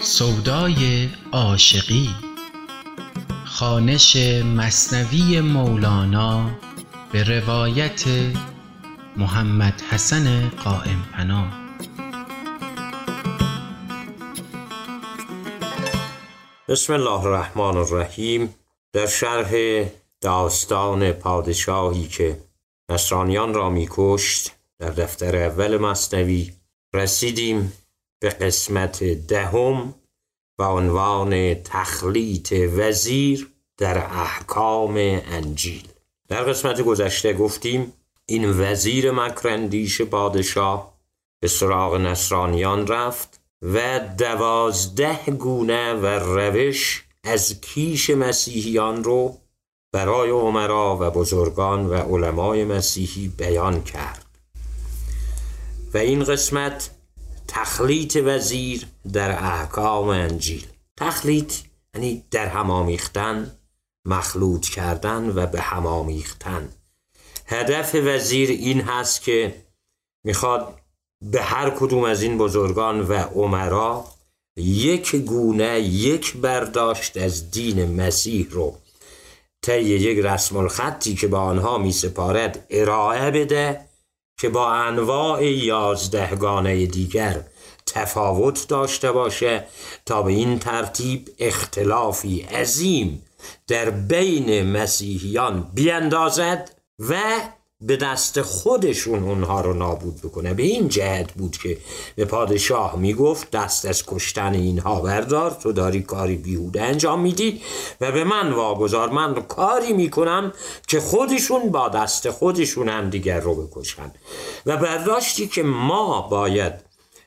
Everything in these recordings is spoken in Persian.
سودای عاشقی خوانش مثنوی مولانا به روایت محمد حسن قایم پناه. بسم الله الرحمن الرحیم. در شرح داستان پادشاهی که نصرانیان را میکشت در دفتر اول مصنوی رسیدیم به قسمت دهم به عنوان تخلیط وزیر در احکام انجیل. در قسمت گذشته گفتیم این وزیر مکرندیش پادشاه به سراغ نصرانیان رفت و دوازده گونه و روش از کیش مسیحیان رو برای عمرا و بزرگان و علمای مسیحی بیان کرد. و این قسمت تخلیط وزیر در احکام انجیل. تخلیط یعنی در هم آمیختن مخلوط کردن و به هم آمیختن. هدف وزیر این هست که می‌خواد به هر کدوم از این بزرگان و عمرا یک گونه یک برداشت از دین مسیح رو طی یک رسم الخطی که با آنها می سپارد ارائه بده که با انواع یازدهگانه دیگر تفاوت داشته باشه تا به این ترتیب اختلافی عظیم در بین مسیحیان بیندازد و به دست خودشون اونها رو نابود بکنه. به این جهت بود که به پادشاه می‌گفت دست از کشتن اینها بردار تو داری کاری بیهوده انجام میدی و به من واگذار. من کاری می‌کنم که خودشون با دست خودشون هم دیگر رو بکشن. و برداشتی که ما باید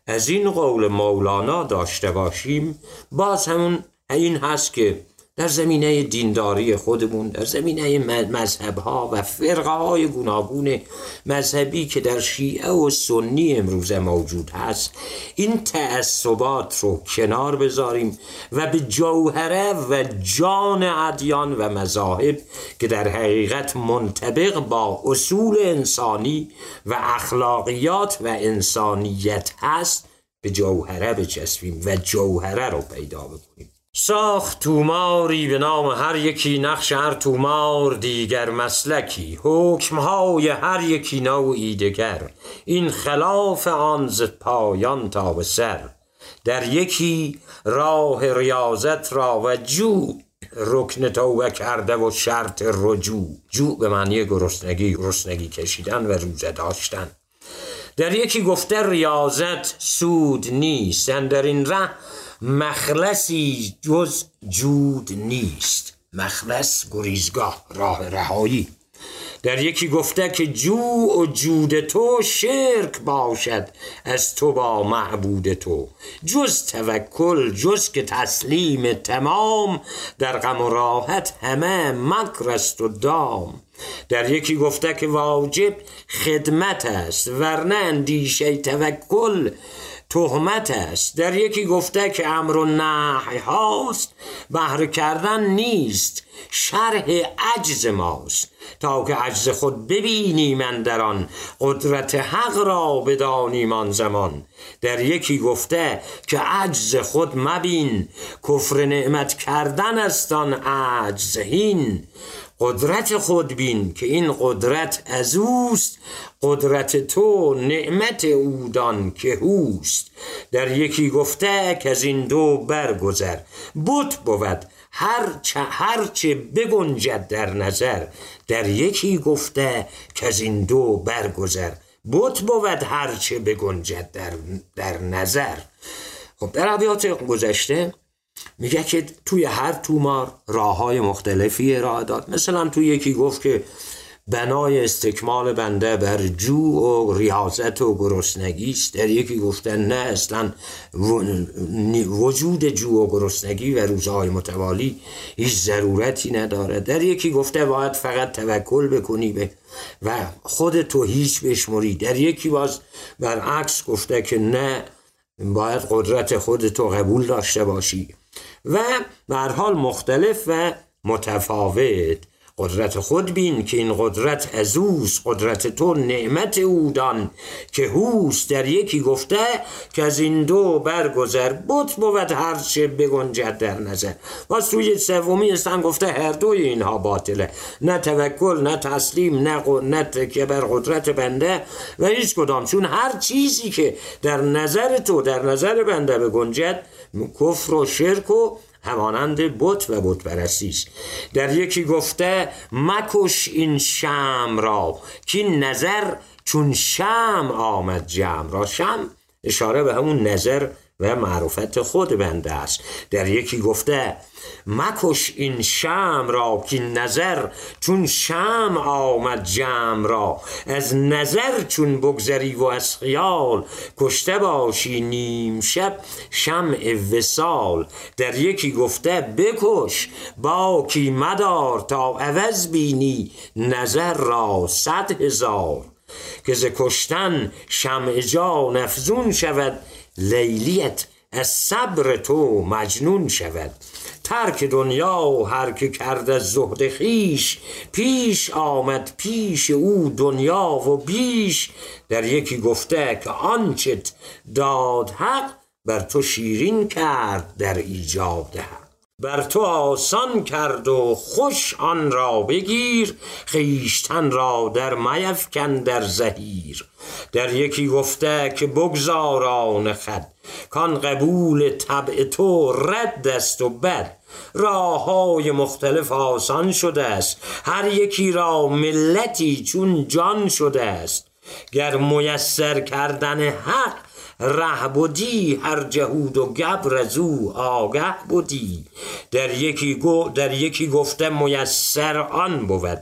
از این قول مولانا داشته باشیم باز همون این هست که در زمینه دینداری خودمون در زمینه مذهب ها و فرقه های گوناگون مذهبی که در شیعه و سنی امروزه موجود هست این تعصبات رو کنار بذاریم و به جوهره و جان ادیان و مذاهب که در حقیقت منطبق با اصول انسانی و اخلاقیات و انسانیت هست به جوهره بچسبیم و جوهره رو پیدا بکنیم. ساخت توماری به نام هر یکی نقش هر تومار دیگر مسلکی. حکمهای هر یکی نوعی دگر. این خلاف آن ز پایان تا به سر. در یکی راه ریاضت را و جو رکن توبه کرده و شرط رجوع. جو به معنی گرسنگی گرسنگی کشیدن و روزه داشتن. در یکی گفته ریاضت سود نیست. در این ره مخلصی جز جود نیست. مخلص گریزگاه راه رهایی. در یکی گفته که جو و جود تو شرک باشد از تو با معبود تو. جز توکل جز که تسلیم تمام در غم و راحت همه مکر است و دام. در یکی گفته که واجب خدمت است ورنه اندیشه توکل تهمت است در یکی گفته که امر و نحی هاست بهر کردن نیست شرح عجز ماست. تا که عجز خود ببینیم در آن قدرت حق را بدانیم آن زمان. در یکی گفته که عجز خود مبین کفر نعمت کردن است آن عجز قدرت خود بین که این قدرت از اوست. قدرت تو نعمت اودان که هوست در یکی گفته که از این دو برگذر. بت بود. هرچه هرچه بگنجد در نظر. در یکی گفته که از این دو برگذر. بت بود هرچه بگنجد در, در نظر. خب در عبیات گذشته میگه که توی هر تومار راه های مختلفی ارائه داد. مثلا توی یکی گفت که بنای استکمال بنده بر جو و ریاضت و گرسنگی است در یکی گفتن نه اصلا وجود جو و گرسنگی و روزهای متوالی هیچ ضرورتی نداره. در یکی گفته باید فقط توکل بکنی به و خودتو هیچ بشمری. در یکی باز برعکس گفته که نه باید قدرت خودتو قبول داشته باشی. و به حال مختلف و متفاوت. قدرت خود بین که این قدرت از اوست. قدرت تو نعمت اودان که هوست در یکی گفته که از این دو برگذر بت بود هرچه بگنجد در نظر. و سوی سومی استن گفته هر دوی اینها باطله. نه توکل نه تسلیم نه, نه تکیه بر قدرت بنده و هیچ کدام. چون هر چیزی که در نظر تو در نظر بنده بگنجد کفر و شرک و همانند بت و بت است در یکی گفته مکش این شم را که نظر چون شم آمد جمع را. شم اشاره به همون نظر و معرفت خود بنده است. در یکی گفته مکش این شم را که نظر چون شم آمد جمع را. از نظر چون بگذری و از خیال کشته باشی نیم شب شمع وسال در یکی گفته بکش با کی مدار تا عوض بینی نظر را صد هزار. که ز کشتن شمع جان افزون شود لیلیت از صبر تو مجنون شود. ترک دنیا و هر که کرد از زهد خیش پیش آمد پیش او دنیا و بیش. در یکی گفته که آنچت داد حق بر تو شیرین کرد در ایجاد حق. بر تو آسان کرد و خوش آن را بگیر خیشتن را در میفکن در زهیر. در یکی گفته که بگذاران خد کان قبول طبع تو رد است و بد. راه های مختلف آسان شده است هر یکی را ملتی چون جان شده است. گر میسر کردن حق ره بودی هر جهود و گبر از او آگه بودی. در یکی, گو در یکی گفته میسر آن بود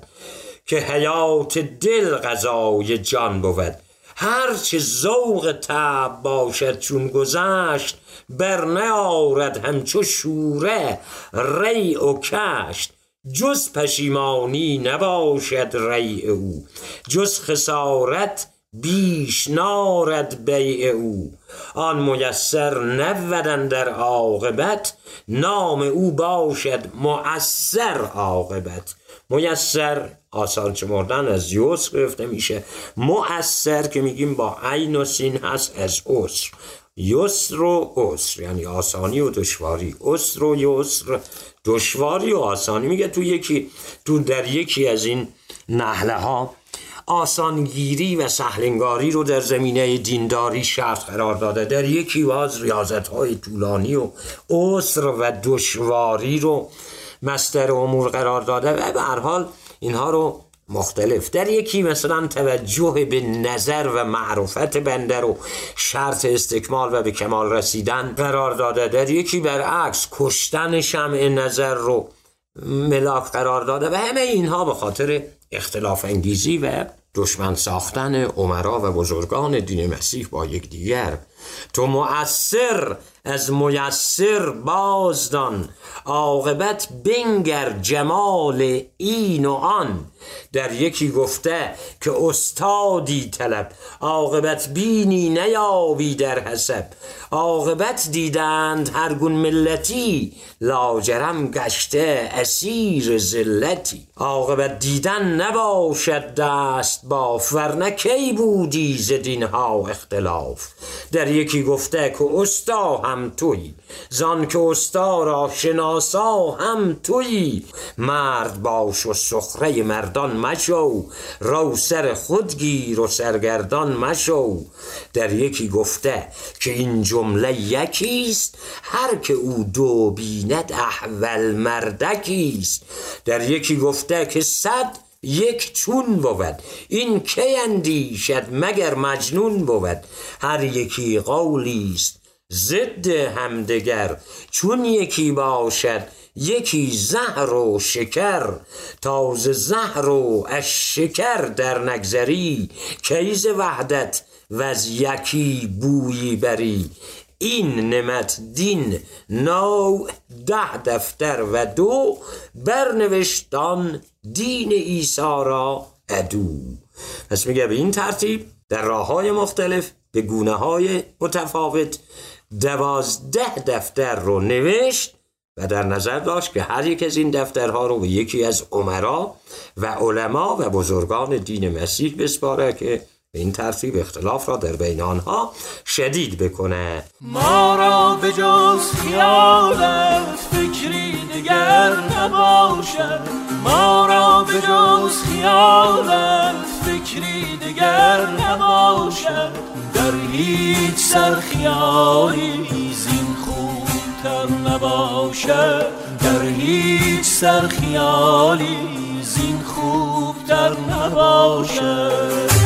که حیات دل غذای جان بود. هرچه ذوق تب باشد چون گذشت بر آرد همچو شوره ری و کشت. جز پشیمانی نباشد ری او. جز خسارت بیش نارد بیع او. آن میسر نبودن در عاقبت نام او باشد مؤثر عاقبت. میسر آسان چمردن از یوس گرفته میشه. مؤثر که میگیم با عین و سین هست از عسر. یسر و عسر یعنی آسانی و دشواری. عسر و یسر دشواری و آسانی. میگه تو یکی تو در یکی از این نحله ها آسانگیری و سهلنگاری رو در زمینه دینداری شرط قرار داده. در یکی باز ریاضت های طولانی و عسر و دشواری رو مستر امور قرار داده و به هر حال اینها رو مختلف. در یکی مثلا توجه به نظر و معرفت بنده رو شرط استکمال و به کمال رسیدن قرار داده. در یکی برعکس کشتن شمع نظر رو ملاک قرار داده و همه اینها به خاطر اختلاف انگیزی و دشمن ساختن عمرا و بزرگان دین مسیح با یکدیگر. تو مؤثر از میسر بازدان عاقبت بنگر جمال این و آن. در یکی گفته که استادی طلب عاقبت بینی نیابی در حسب. عاقبت دیدند هر گون ملتی لاجرم گشته اسیر زلتی. عاقبت دیدن نباشد دست باف ورنه کی بودی زدین ها اختلاف؟ در یکی گفته که استا هم توی زان که استا را شناسا هم توی. مرد باش و سخره مردان مشو رو سر خود گیر و سرگردان مشو. در یکی گفته که این جمله یکیست هر که او دو بیند احول مردکیست. در یکی گفته که صد یک چون بود. این کی اندیشد مگر مجنون بود؟ هر یکی قولی است ضد همدگر. چون یکی باشد یکی زهر و شکر. تازه زهر و از شکر در نگذری. کیز وحدت و از یکی بویی بری؟ این نمت دین نو ده دفتر و دو برنوشتان دین ایسا را ادو پس میگه به این ترتیب در راه های مختلف به گونه های متفاوت دوازده دفتر رو نوشت و در نظر داشت که هر یک از این دفترها رو به یکی از عمرا و علما و بزرگان دین مسیح بسپاره که به این ترتیب اختلاف را در بین آنها شدید بکنه. ما را به جز خیالت فکری دیگر نباشد. ما را به جز خیالت فکری دیگر نباشد. در هیچ سر خیالی زین خوبتر نباشد. در هیچ سر خیالی زین خوبتر نباشد.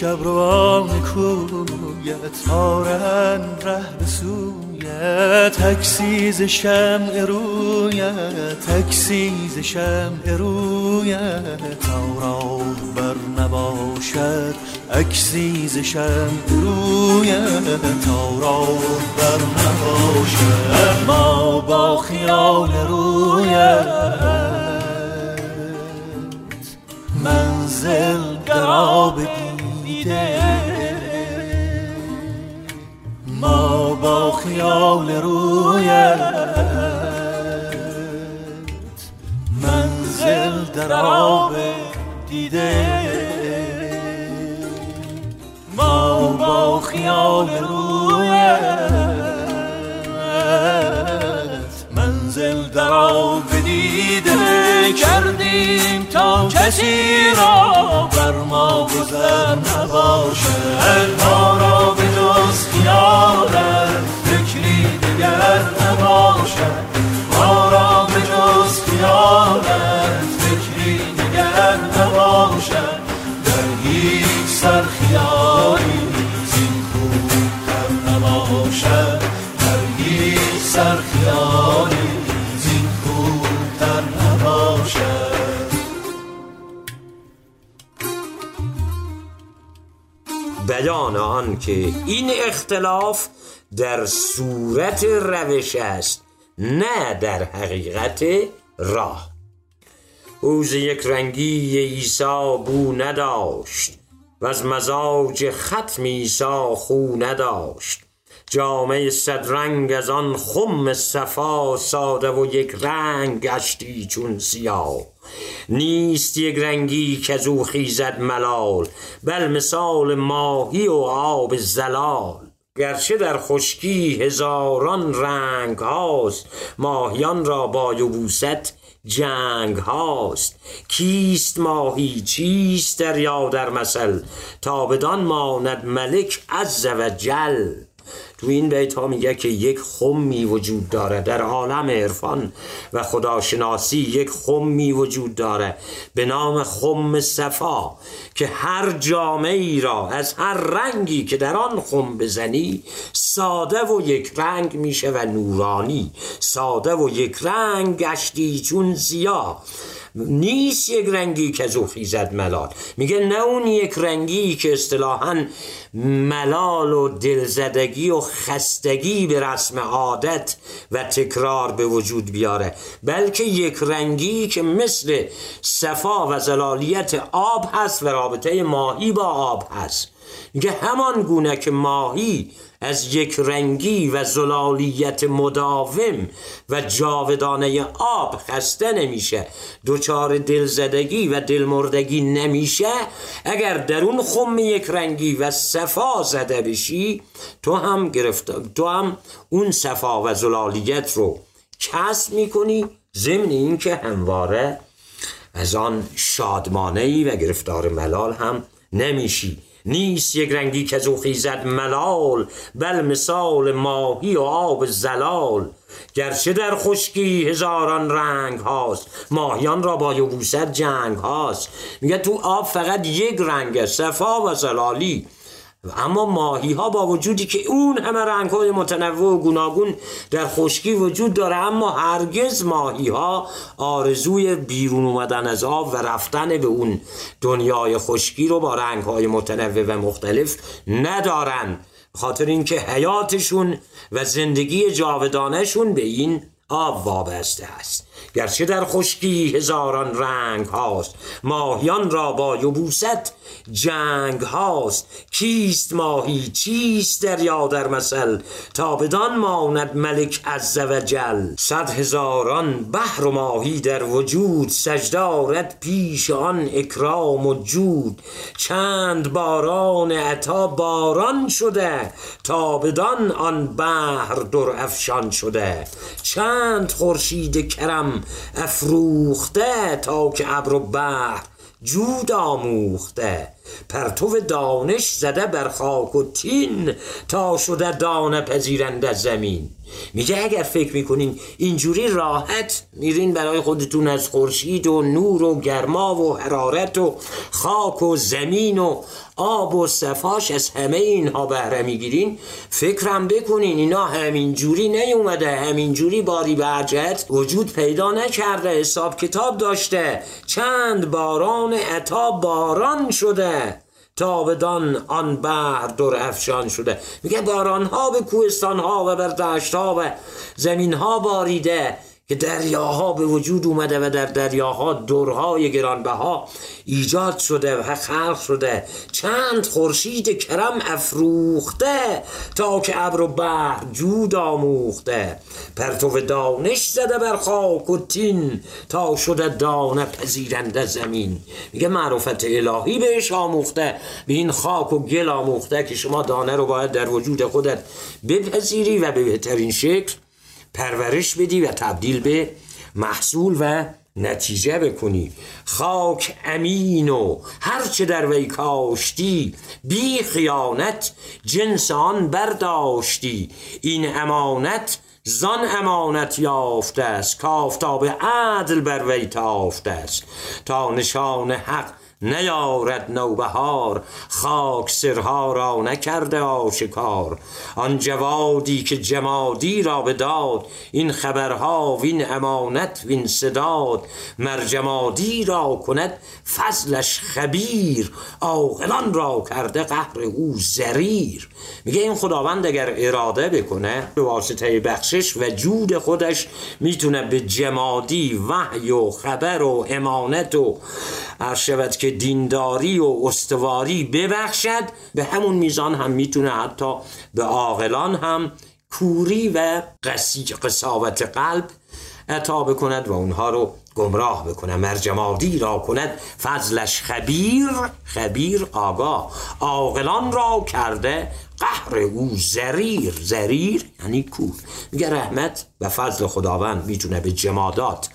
شبروان کویت آرند ره به سویت. تکسیز شمع رویت تکسیز شمع رویت. تا بر نباشد اکسیز شمع رویت. تا بر نباشد ما با خیال رویت. منزل قراب دیده. ما با خیال رویت منزل در آب دیده. ما با خیال رویت کسی را بر ما گذر نباشه. ما را به جز خیالت فکری دیگر نباشه. بیان آن که این اختلاف در صورت روش است نه در حقیقت راه. اوز یک رنگی عیسی بو نداشت و از مزاج ختم عیسی خو نداشت. جامعه صد رنگ از آن خم صفا ساده و یک رنگ گشتی چون سیاه. نیست یک رنگی که از او خیزد ملال بل مثال ماهی و آب زلال. گرچه در خشکی هزاران رنگ هاست ماهیان را با یبوست جنگ هاست. کیست ماهی؟ چیست دریا در مثل؟ تا بدان ماند ملک عز و جل. تو این بیت ها میگه که یک خمی وجود داره در عالم عرفان و خداشناسی یک خمی وجود داره به نام خم صفا که هر جامعه ای را از هر رنگی که در آن خم بزنی ساده و یک رنگ میشه و نورانی ساده و یک رنگ گشتی چون زیاد نیست یک رنگی که زو خیزد ملال. میگه نه اون یک رنگی که اصطلاحا ملال و دلزدگی و خستگی به رسم عادت و تکرار به وجود بیاره بلکه یک رنگی که مثل صفا و زلالیت آب هست و رابطه ماهی با آب هست. میگه همان گونه که ماهی از یک رنگی و زلالیت مداوم و جاودانه آب خسته نمیشه. دچار دلزدگی و دلمردگی نمیشه. اگر در اون خم یک رنگی و صفا زده بشی تو هم گرفت تو هم اون صفا و زلالیت رو کسب می‌کنی ضمن اینکه همواره از آن شادمانه و گرفتار ملال هم نمیشی. نیست یک رنگی که زو خیزد ملال بل مثال ماهی و آب زلال. گرچه در خشکی هزاران رنگ هاست ماهیان را با یبوست جنگ هاست. میگه تو آب فقط یک رنگ صفا و زلالی. اما ماهی ها با وجودی که اون همه رنگ های متنوع و گوناگون در خشکی وجود داره اما هرگز ماهی ها آرزوی بیرون اومدن از آب و رفتن به اون دنیای خشکی رو با رنگ های متنوع و مختلف ندارن. خاطر اینکه حیاتشون و زندگی جاودانشون به این آب وابسته است. گرچه در خشکی هزاران رنگ هاست. ماهیان را با یبوست جنگ هاست. کیست ماهی؟ چیست دریا در مثل؟ تا بدان ماند ملک عز و جل. صد هزاران بحر و ماهی در وجود. سجدارت پیش آن اکرام و جود. چند باران عطا باران شده. تا بدان آن بحر در افشان شده. چند خورشید کرم افروخته تا که ابر و بحر جود آموخته. پرتو دانش زده بر خاک و تین تا شده دانه پذیرند از زمین. میگه اگر فکر می‌کنین اینجوری راحت میرین برای خودتون از خورشید و نور و گرما و حرارت و خاک و زمین و آب و صفاش از همه اینها بهره می‌گیرین فکرم بکنین اینا همینجوری نیومده همینجوری باری برجت وجود پیدا نکرده حساب کتاب داشته چند باران عطا باران شده. بدان آن بحر در افشان شده. میگه باران ها به کوهستان ها و بر دشت ها و زمین ها باریده. که دریاها به وجود اومده و در دریاها دورهای گرانبها ایجاد شده و خلق شده. چند خورشید کرم افروخته تا که ابر و بحر جود آموخته. پرتو دانش زده بر خاک و تین تا شده دانه پذیرنده زمین. میگه معرفت الهی بهش آموخته به این خاک و گل آموخته که شما دانه رو باید در وجود خودت بپذیری و به بهترین شکل پرورش بدی و تبدیل به محصول و نتیجه بکنی. خاک امین و هرچه در وی کاشتی بی خیانت جنس آن برداشتی. این امانت زان امانت یافته است کافتاب عدل بر وی تافته است. تا نشان حق نیارد نوبهار خاک سرها را نکرده آشکار. آن جوادی که جمادی را بداد این خبرها وین امانت وین صداد. مر جمادی را کند فضلش خبیر عاقلان را کرده قهر او زریر. میگه این خداوند اگر اراده بکنه به واسطه بخشش و جود خودش می‌تونه به جمادی وحی و خبر و امانت و شود که دینداری و استواری ببخشد. به همون میزان هم می‌تونه حتی به عاقلان هم کوری و قصاوت قلب عطا بکند و اونها رو گمراه بکنه مرجمادی را کند فضلش خبیر خبیر آگاه. عاقلان را کرده قهر او زریر. زریر یعنی کور میگه رحمت و فضل خداوند می‌تونه به جمادات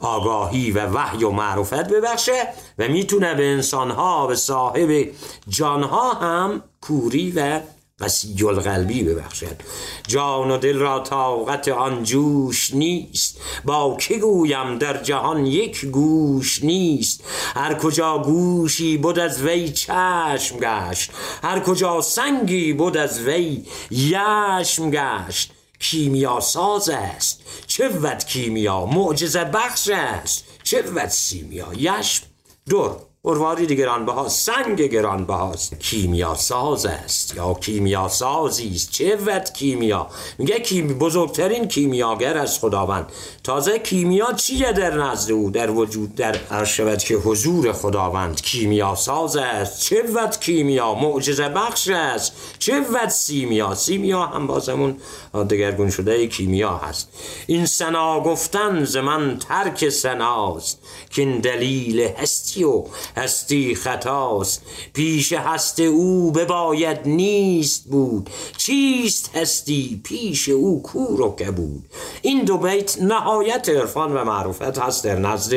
آگاهی و وحی و معرفت ببخشه و می‌تونه به انسانها به صاحب جانها هم کوری و قسی القلبی ببخشد. جان و دل را طاقت آن جوش نیست. با که گویم در جهان یک گوش نیست؟ هر کجا گوشی بود از وی چشم گشت. هر کجا سنگی بود از وی یشم گشت. کیمیا ساز است. چه ود کیمیا؟ معجزه بخش است. چه ود سیمیا؟ یشم. دور. مروارید گرانبها سنگ گرانبهاست کیمیا ساز است. یا کیمیا سازی است. چه ود کیمیا؟ میگه کیم بزرگترین کیمیاگر از خداوند. تازه کیمیا چیه در نزد او؟ در وجود در شود که حضور خداوند. کیمیا ساز است. چه ود کیمیا؟ معجزه بخش است. چه ود سیمیا؟ سیمیا هم بازمون دگرگون شده کیمیا هست. این سنا گفتن ز من ترک سناست که این دلیل هستی و هستی خطاست. پیش هست او بباید نیست بود. چیست هستی پیش او کور و کبود. این دو بیت نهایت عرفان و معروفت هست در نزد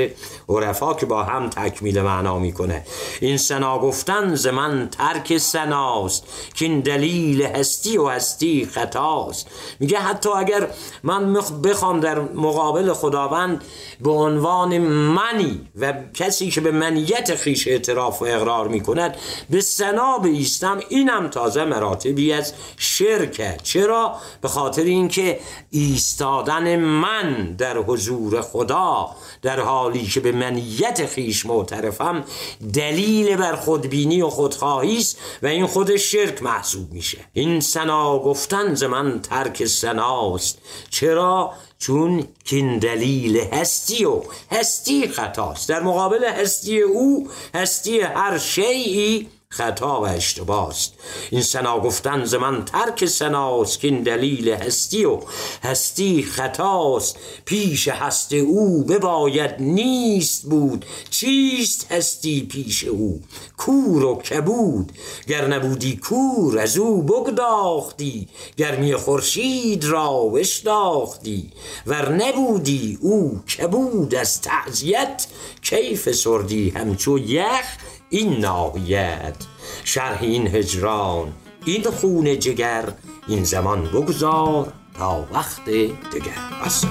عرفا که با هم تکمیل معنا می‌کنه. این سنا گفتن ز من ترک سناست که این دلیل هستی و هستی خطاست. میگه حتی اگر من بخوام در مقابل خداوند به عنوان منی و کسی که به منیت خیش اعتراف و اقرار می کند به سنا بیستم اینم تازه مراتبی از شرکه چرا؟ به خاطر اینکه ایستادن من در حضور خدا در حالی که به منیت خیش معترفم دلیل بر خودبینی و خودخواهی است و این خود شرک محسوب میشه. این سنا گفتن ز من ترک سناست چرا؟ چون کین دلیل هستی و هستی خطاست. در مقابل هستی او هستی هر شیعی خطا و اشتباست این سنا گفتن ز من ترک سناست که این دلیل هستی و هستی خطاست. پیش هست او بباید نیست بود. چیست هستی پیش او؟ کور و کبود. گر نبودی کور از او بگداختی. گرمی خورشید را بشناختی. ور نبودی او کبود از تعذیت کیف سردی همچو یخ این ناحیت شرح این هجران این خون جگر این زمان بگذار تا وقت دگر. بس.